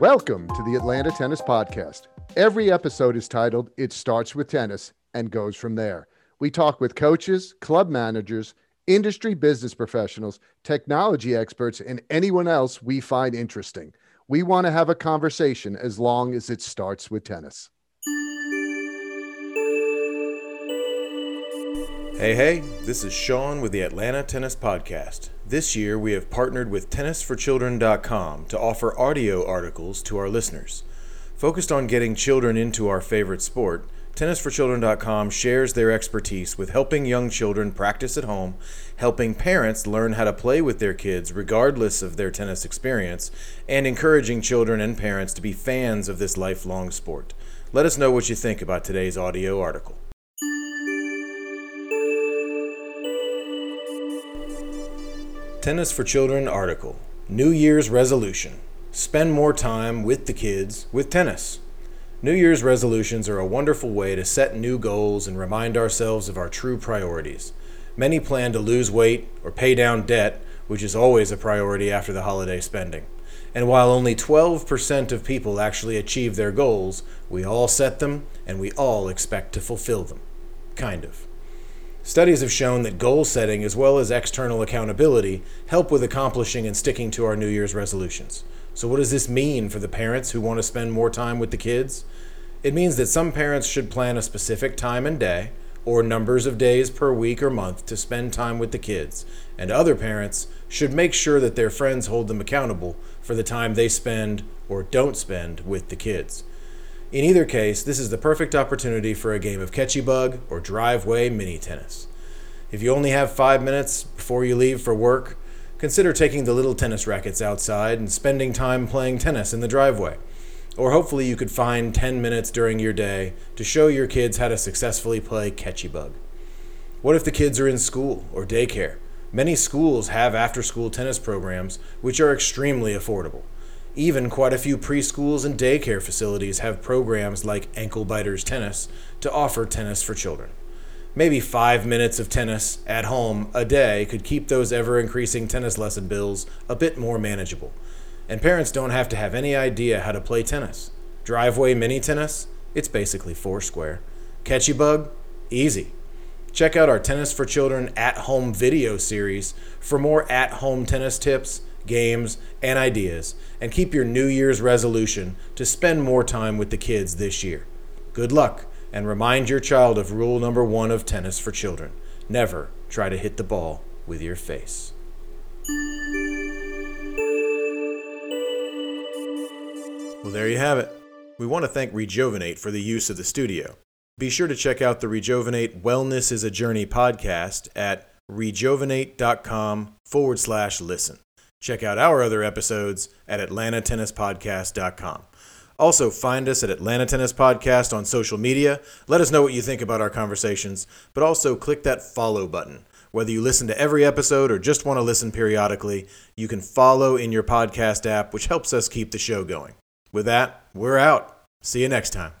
Welcome to the Atlanta Tennis Podcast. Every episode is titled It Starts with Tennis and Goes From There. We talk with coaches, club managers, industry business professionals, technology experts, and anyone else we find interesting. We want to have a conversation as long as it starts with tennis. Hey, hey, this is Shaun with the Atlanta Tennis Podcast. This year we have partnered with TennisForChildren.com to offer audio articles to our listeners. Focused on getting children into our favorite sport, TennisForChildren.com shares their expertise with helping young children practice at home, helping parents learn how to play with their kids regardless of their tennis experience, and encouraging children and parents to be fans of this lifelong sport. Let us know what you think about today's audio article. Tennis for Children article New Year's resolution Spend more time with the kids with tennis. New Year's resolutions are a wonderful way to set new goals and remind ourselves of our true priorities. Many plan to lose weight or pay down debt, which is always a priority after the holiday spending. And while only 12% of people actually achieve their goals, we all set them and we all expect to fulfill them. Kind of. Studies have shown that goal setting as well as external accountability help with accomplishing and sticking to our New Year's resolutions. So, what does this mean for the parents who want to spend more time with the kids? It means that some parents should plan a specific time and day, or numbers of days per week or month to spend time with the kids, and other parents should make sure that their friends hold them accountable for the time they spend or don't spend with the kids. In either case, this is the perfect opportunity for a game of catchy bug or driveway mini tennis. If you only have five minutes before you leave for work, consider taking the little tennis rackets outside and spending time playing tennis in the driveway. Or hopefully, you could find 10 minutes during your day to show your kids how to successfully play catchy bug. What if the kids are in school or daycare? Many schools have after school tennis programs, which are extremely affordable. Even quite a few preschools and daycare facilities have programs like Ankle Biters Tennis to offer tennis for children. Maybe five minutes of tennis at home a day could keep those ever increasing tennis lesson bills a bit more manageable. And parents don't have to have any idea how to play tennis. Driveway mini tennis? It's basically foursquare. Catchy bug? Easy. Check out our Tennis for Children at home video series for more at home tennis tips games, and ideas, and keep your New Year's resolution to spend more time with the kids this year. Good luck, and remind your child of rule number one of tennis for children never try to hit the ball with your face. Well, there you have it. We want to thank Regeovinate for the use of the studio. Be sure to check out the Regeovinate Wellness is a Journey podcast at regeovinate.com forward slash listen. Check out our other episodes at atlantatennispodcast.com. Also, find us at Atlanta Tennis Podcast on social media. Let us know what you think about our conversations, but also click that follow button. Whether you listen to every episode or just want to listen periodically, you can follow in your podcast app, which helps us keep the show going. With that, we're out. See you next time.